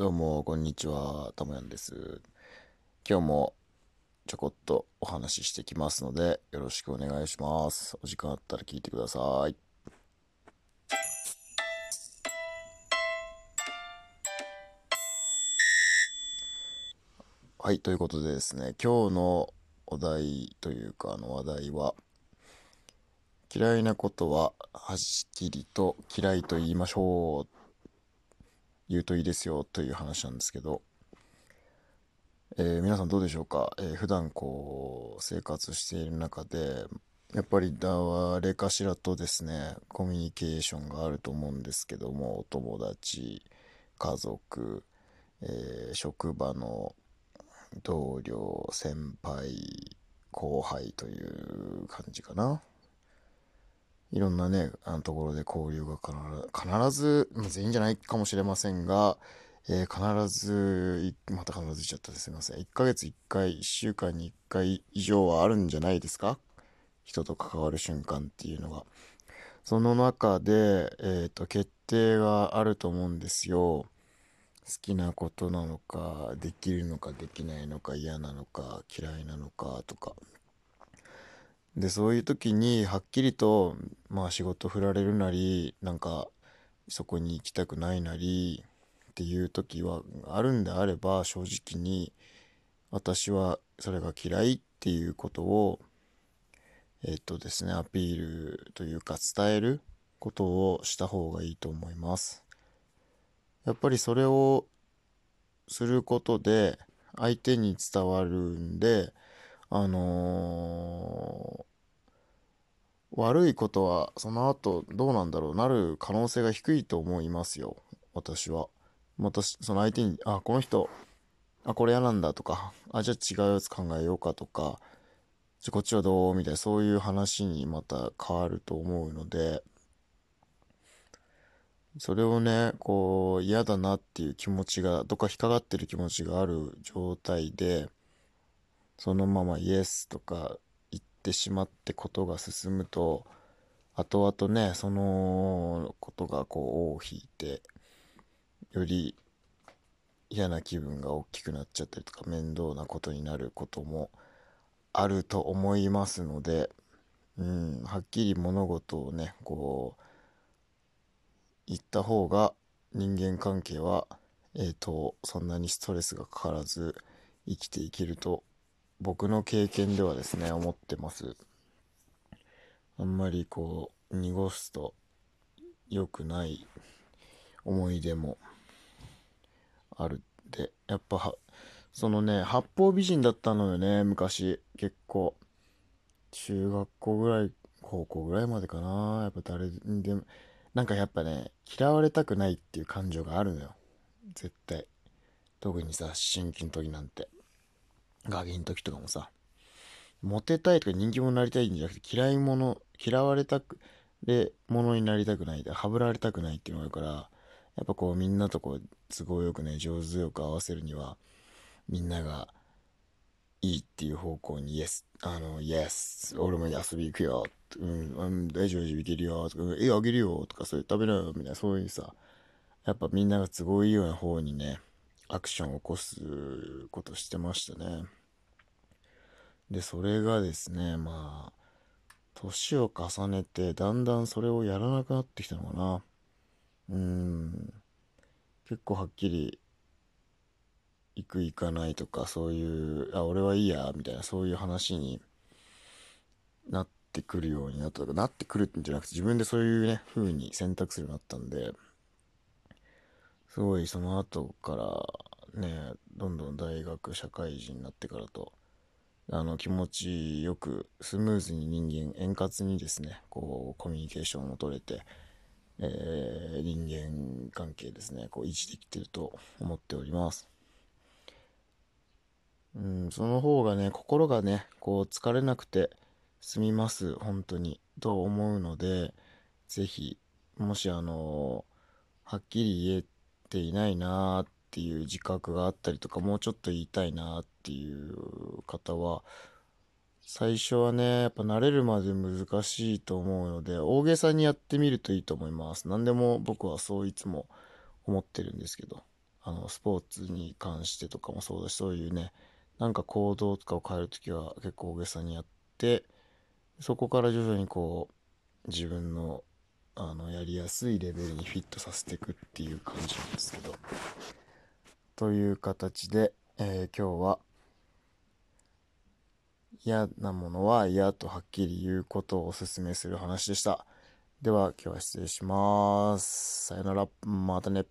どうも、こんにちは。ともやんです。今日もちょこっとお話ししてきますので、よろしくお願いします。お時間あったら聞いてください。はい、ということでですね、今日のお題というか、あの話題は、嫌いなことははっきりと嫌いと言いましょう言うといいですよという話なんですけど、えー皆さんどうでしょうか、えー普段こう生活している中でやっぱり誰かしらとですねコミュニケーションがあると思うんですけどもお友達家族、えー職場の同僚先輩後輩という感じかな。いろんなね、あのところで交流が必ず、必ず、全員じゃないかもしれませんが、えー必ず、また必ず言っちゃったですいません。1ヶ月1回、1週間に1回以上はあるんじゃないですか？人と関わる瞬間っていうのが。その中で、えっと、決定があると思うんですよ。好きなことなのか、できるのかできないのか、嫌なのか、嫌いなのかとか。でそういう時にはっきりとまあ仕事振られるなりなんかそこに行きたくないなりっていう時はあるんであれば正直に私はそれが嫌いっていうことをえっとですねアピールというか伝えることをした方がいいと思います。やっぱりそれをすることで相手に伝わるんであのー悪いことはその後どうなんだろうなる可能性が低いと思いますよ。私は。またその相手にあこの人あこれ嫌なんだとかあじゃあ違うやつ考えようかとかじゃこっちはどうみたいなそういう話にまた変わると思うのでそれをねこう嫌だなっていう気持ちがどっか引っかかってる気持ちがある状態でそのままイエスとか言ってしまってことが進むと後々ねそのことがこう尾を引いてより嫌な気分が大きくなっちゃったりとか面倒なことになることもあると思いますので、うん、はっきり物事をねこう言った方が人間関係はえーとそんなにストレスがかからず生きていけると僕の経験ではですね思ってます。あんまりこう濁すと良くない思い出もあるでやっぱそのね八方美人だったのよね昔。結構中学校ぐらい高校ぐらいまでかな。やっぱ誰にでもなんかやっぱね嫌われたくないっていう感情があるのよ。絶対。特にさ思春期の時なんて。ガキの時とかもさモテたいとか人気者になりたいんじゃなくて嫌い者嫌われたくれ者になりたくないはぶられたくないっていうのがあるからやっぱこうみんなとこう都合よくね上手よく合わせるにはみんながいいっていう方向にイエスあのイエス俺も遊び行くようん、うん、大丈夫大丈夫行けるよとかうん絵あげるよとかそれ食べろよみたいなそういうさやっぱみんなが都合いいような方にねアクションを起こすことしてましたね。でそれがですねまあ年を重ねてだんだんそれをやらなくなってきたのかな。うん。結構はっきり行く行かないとかそういうあ俺はいいやみたいなそういう話になってくるようになった。とかなってくるんじゃなくて自分でそういうね風に選択するようになったんで。すごいその後からねどんどん大学社会人になってからとあの気持ちよくスムーズに人間円滑にですねこうコミュニケーションを取れて、えー人間関係ですねこう維持できてると思っております。うんその方がね心がねこう疲れなくて済みます本当にと思うのでぜひもしあのはっきり言えていないなっていう自覚があったりとかもうちょっと言いたいなっていう方は最初はねやっぱ慣れるまで難しいと思うので大げさにやってみるといいと思います。何でも僕はそういつも思ってるんですけど。あのスポーツに関してとかもそうだしそういうねなんか行動とかを変える時は結構大げさにやってそこから徐々にこう自分のあのやりやすいレベルにフィットさせていくっていう感じなんですけどという形で、えー、今日は嫌なものは嫌とはっきり言うことをお勧めする話でした。では今日は失礼します。さよなら。またね。